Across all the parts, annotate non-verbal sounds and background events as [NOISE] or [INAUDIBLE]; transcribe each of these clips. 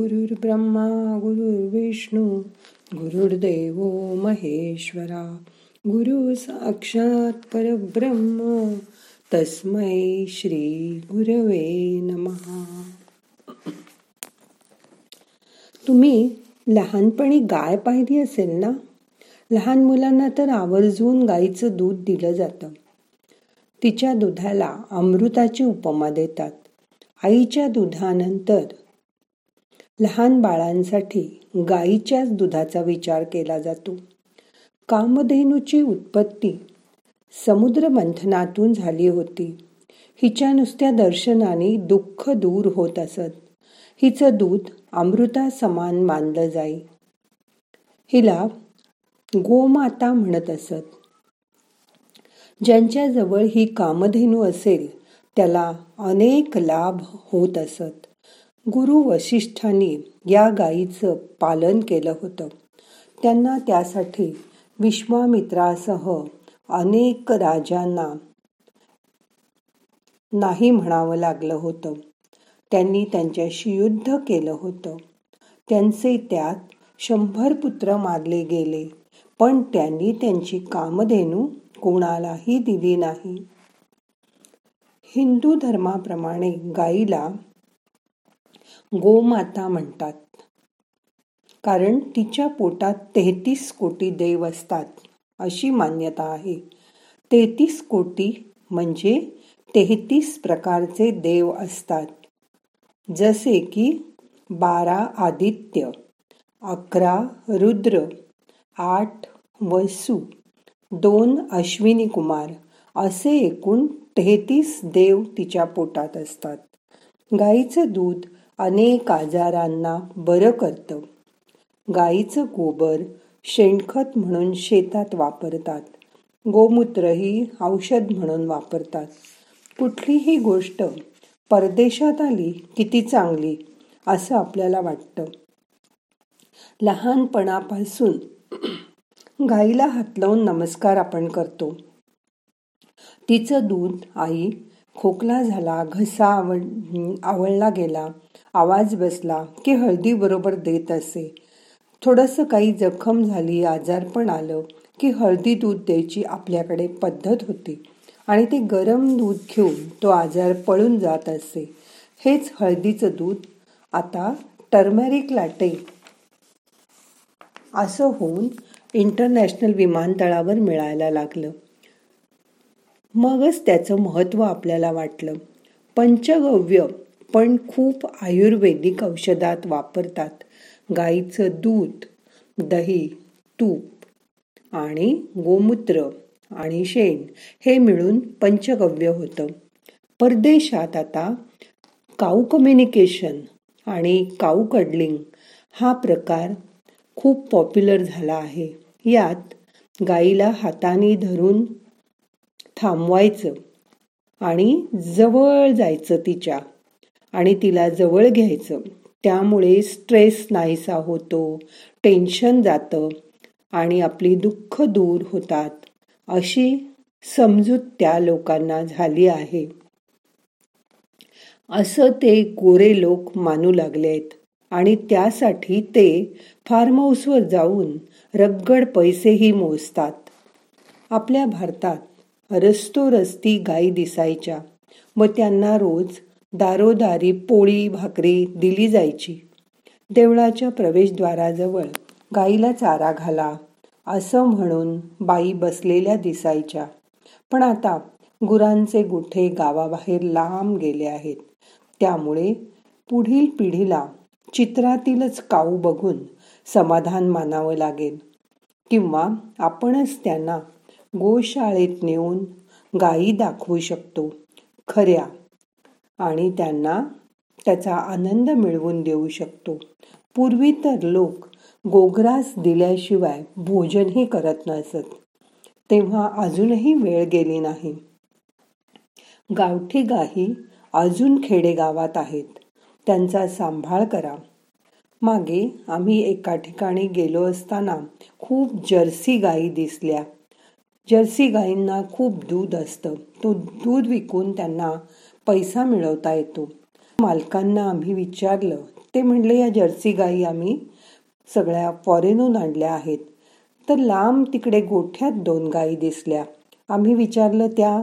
गुरुर्ब्रह्मा गुरुर्विष्णू गुरुर्देव महेश्वरा गुरु साक्षात परब्रह्म तस्मै श्री गुरवे नमहा तुम्ही लहानपणी गाय पाहिली असेल ना? लहान मुलांना तर आवर्जून गायीचं दूध दिलं जातं. तिच्या दुधाला अमृताची उपमा देतात. आईच्या दुधानंतर लहान बाळांसाठी गाईच्याच दुधाचा विचार केला जातो. कामधेनूची उत्पत्ती समुद्र मंथनातून झाली होती. हिच्या नुसत्या दर्शनाने दुःख दूर होत असत. हिचं दूध अमृता समान मानलं जाई. हिला गोमाता म्हणत असत. ज्यांच्याजवळ ही कामधेनू असेल त्याला अनेक लाभ होत असत. गुरु वसिष्ठांनी या गायीचं पालन केलं होतं. त्यांना त्यासाठी विश्वामित्रासह अनेक राजांना नाही म्हणावं लागलं होतं. त्यांनी त्यांच्याशी युद्ध केलं होतं. त्यांचे त्यात शंभर पुत्र मारले गेले पण त्यांनी त्यांची कामधेनू कोणालाही दिली नाही. हिंदू धर्माप्रमाणे गाईला गोमाता म्हणतात. कारण तिच्या पोटात तेहतीस कोटी देव असतात अशी मान्यता आहे. तेहतीस कोटी म्हणजे तेहतीस प्रकारचे देव असतात. जसे की बारा आदित्य अकरा रुद्र आठ वसू दोन अश्विनी कुमार असे एकूण तेहतीस देव तिच्या पोटात असतात. गाईचं दूध अनेक आजारांना बरं करतं. गाईचं गोबर शेणखत म्हणून शेतात वापरतात. गोमूत्रही औषध म्हणून वापरतात. कुठलीही गोष्ट परदेशात आली किती चांगली असं आपल्याला वाटतं. लहानपणापासून गाईला हात लावून नमस्कार आपण करतो. तिचं दूध आई खोकला झाला घसा आवड आवळला गेला आवाज बसला की हळदी बरोबर देत असे. थोडस काही जखम झाली आजार पण आलं की हळदी दूध द्यायची आपल्याकडे पद्धत होती आणि ते गरम दूध घेऊन तो आजार पळून जात असे. हेच हळदीचं दूध. आता टर्मेरिक लाटे. असं होऊन इंटरनॅशनल विमानतळावर मिळायला लागलं. मगच त्याचं महत्त्व आपल्याला वाटलं. पंचगव्य पण खूप आयुर्वेदिक औषधात वापरतात. गाईचं दूध दही तूप आणि गोमूत्र आणि शेण हे मिळून पंचगव्य होतं. परदेशात आता काऊ कम्युनिकेशन आणि काऊ कडलिंग हा प्रकार खूप पॉप्युलर झाला आहे. यात गाईला हाताने धरून थांबवायचं आणि जवळ जायचं तिच्या आणि तिला जवळ घ्यायचं. त्यामुळे स्ट्रेस नाहीसा होतो टेन्शन जातं आणि आपली दुःख दूर होतात अशी समजूत त्या लोकांना झाली आहे. असं ते गोरे लोक मानू लागलेत आणि त्यासाठी ते फार्म हाऊसवर जाऊन रगड पैसेही मोजतात. आपल्या भारतात रस्तो रस्ती गायी दिसायच्या. व त्यांना रोज दारोदारी पोळी भाकरी दिली जायची. देवळाच्या प्रवेशद्वाराजवळ गाईला चारा घाला असं म्हणून बाई बसलेल्या दिसायच्या. पण आता गुरांचे गुठे गावाबाहेर लांब गेले आहेत. त्यामुळे पुढील पिढीला चित्रातीलच काऊ बघून समाधान मानावं लागेल. किंवा आपणच त्यांना गोशाळेत नेऊन गायी दाखवू शकतो. खऱ्या आणि त्यांना त्याचा आनंद मिळवून देऊ शकतो. पूर्वी तर लोक गोग्रास दिल्याशिवाय भोजनही करत नसत. तेव्हा अजूनही वेळ गेली नाही. गावठी गाही अजून खेडेगावात आहेत. त्यांचा सांभाळ करा. मागे आम्ही एका ठिकाणी गेलो असताना खूप जर्सी गायी दिसल्या. जर्सी गायींना खूप दूध असतं. तो दूध विकून त्यांना पैसा मिळवता येतो. मालकांना आम्ही विचारलं ते म्हणले या जर्सी गाई आम्ही सगळ्या फॉरेनहून आणल्या आहेत. तर लांब तिकडे गोठ्यात दोन गायी दिसल्या. आम्ही विचारलं त्या?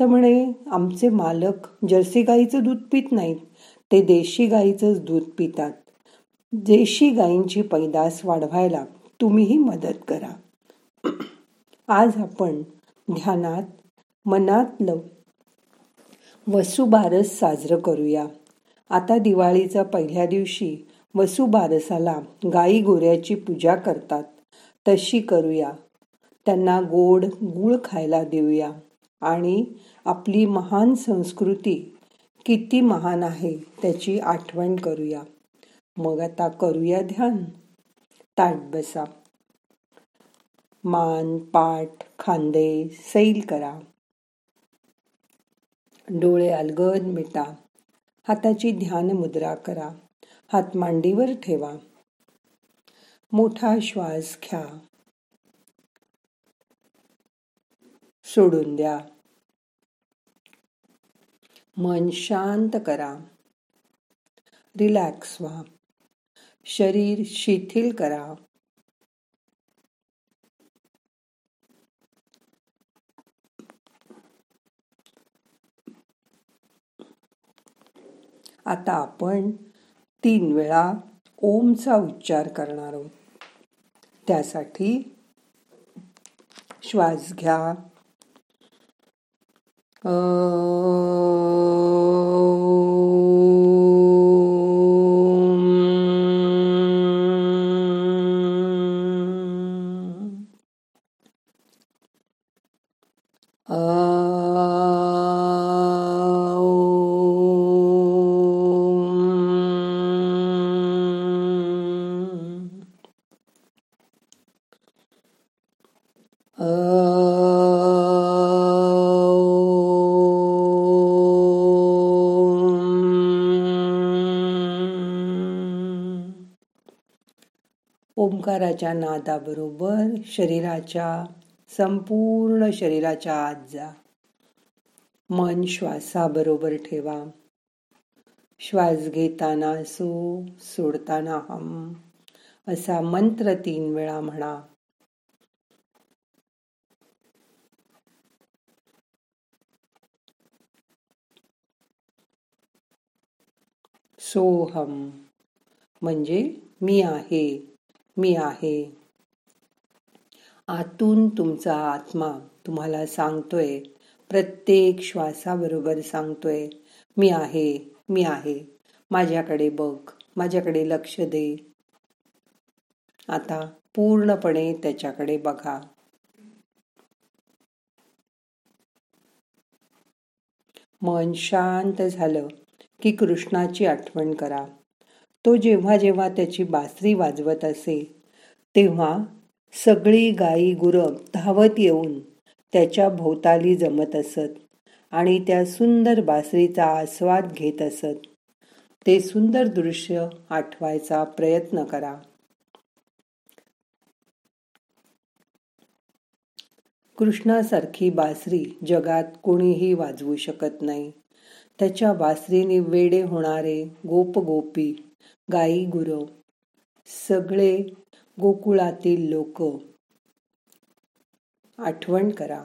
तर म्हणे आमचे मालक जर्सी गाईचं दूध पित नाहीत. ते देशी गाईचंच दूध पितात. देशी गायींची पैदास वाढवायला तुम्हीही मदत करा. [CLEARS THROAT] आज आपण ध्यानात मनातलं वसुबारस साजरं करूया. आता दिवाळीचा पहिल्या दिवशी वसुबारसाला गाई गोऱ्याची पूजा करतात. तशी करूया. त्यांना गोड गूळ खायला देऊया. आणि आपली महान संस्कृती किती महान आहे त्याची आठवण करूया. मग आता करूया ध्यान. ताट बसा. मान पाठ खांदे सैल करा. डोळे अलगद मिटा. हाताची ध्यान मुद्रा करा. हात मांडीवर ठेवा. मोठा श्वास घ्या. सोडून द्या. मन शांत करा. रिलॅक्स व्हा. शरीर शिथिल करा. आता आपण तीन वेळा ओमचा उच्चार करणार आहोत. त्यासाठी श्वास घ्या. ओंकाराच्या नादाबरोबर शरीराच्या संपूर्ण शरीराच्या आत जा. मन श्वासाबरोबर ठेवा. श्वास घेताना सो सोडताना हम असा मंत्र तीन वेळा म्हणा. सोहम म्हणजे मी आहे. मी आहे. आतून तुमचा आत्मा तुम्हाला सांगतोय. प्रत्येक श्वासाबरोबर सांगतोय मी आहे मी आहे. माझ्याकडे बघ माझ्याकडे लक्ष दे. आता पूर्णपणे त्याच्याकडे बघा. मन शांत झालं की कृष्णाची आठवण करा. तो जेव्हा जेव्हा त्याची बासरी वाजवत असे तेव्हा सगळी गाई गुरं धावत येऊन त्याच्या भोवताली जमत असत आणि त्या सुंदर बासरीचा आस्वाद घेत असत. ते सुंदर दृश्य आठवायचा प्रयत्न करा. कृष्णासारखी बासरी जगात कोणीही वाजवू शकत नाही. त्याच्या बासरीने वेडे होणारे गोपगोपी गाई गुरव. सगळे गोकुळातील लोक. आठवण करा.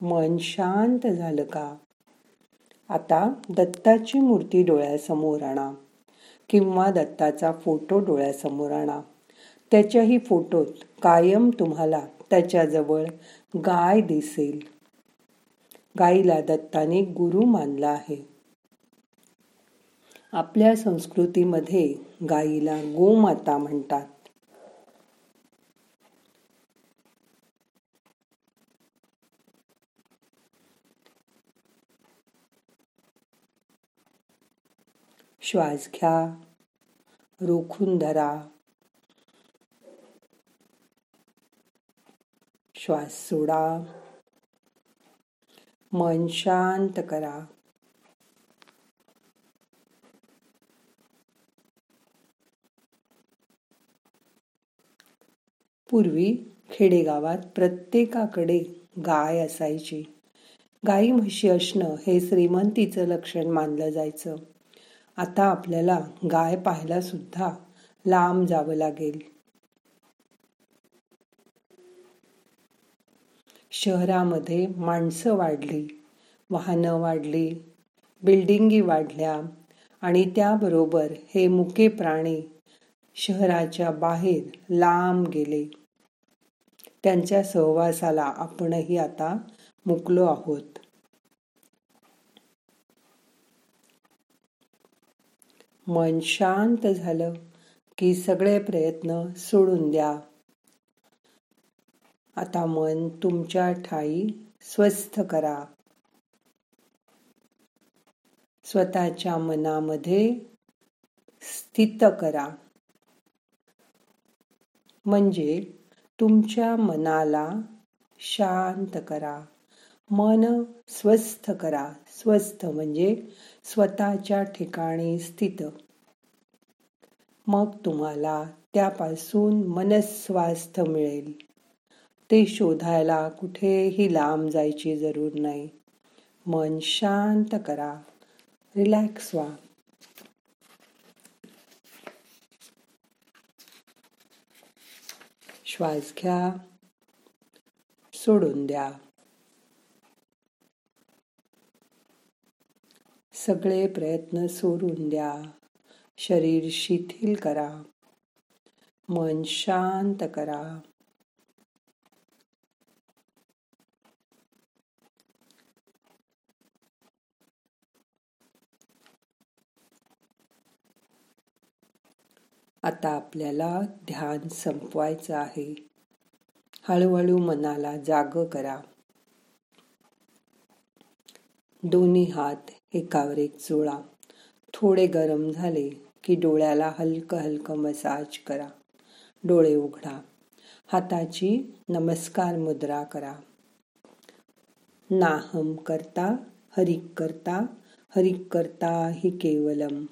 मन शांत झालं का? आता दत्ताची मूर्ती डोळ्यासमोर आणा. किंवा दत्ताचा फोटो डोळ्यासमोर आणा. त्याच्याही फोटोत कायम तुम्हाला त्याच्याजवळ गाय दिसेल. गाईला दत्ताने गुरु मानला आहे. आपल्या संस्कृतीमध्ये गाईला गोमाता म्हणतात. श्वास घ्या रोखून धरा. श्वास सोडा. मन शांत करा. पूर्वी खेडेगावात प्रत्येकाकडे गाय असायची. गाई म्हशी असणं हे श्रीमंतीचं लक्षण मानलं जायचं. आता आपल्याला गाय पाहायला सुद्धा लांब जावं लागेल. शहरामध्ये माणसं वाढली वाहनं वाढली बिल्डिंगी वाढल्या आणि त्याबरोबर हे मुके प्राणी शहराच्या बाहेर लांब गेले. त्यांच्या सहवासाला आपणही आता मुकलो आहोत. मन शांत झालं की सगळे प्रयत्न सोडून द्या. आता मन तुमच्या ठाई स्वस्थ करा. स्वतःच्या मनामध्ये स्थित करा. म्हणजे तुमच्या मनाला शांत करा. मन स्वस्थ करा. स्वस्थ म्हणजे स्वतःच्या ठिकाणी स्थित. मग तुम्हाला त्यापासून मनस्वास्थ मिळेल. ते शोधायला कुठेही लांब जायची जरूर नाही. मन शांत करा. रिलॅक्स व्हा. श्वास घ्या. सोडून द्या. सगळे प्रयत्न सोडून द्या. शरीर शिथिल करा. मन शांत करा. आता आपल्याला ध्यान संपवायचं आहे. हळूहळू मनाला जाग करा. दोन्ही हात एकावर एक चोळा थोडे गरम झाले की डोळ्याला हलकं हलकं मसाज करा. डोळे उघडा. हाताची नमस्कार मुद्रा करा. नाहम करता हरिक करता हरिक करता हि केवलम.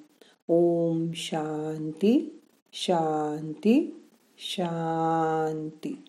ओम शांती. शांती शांती.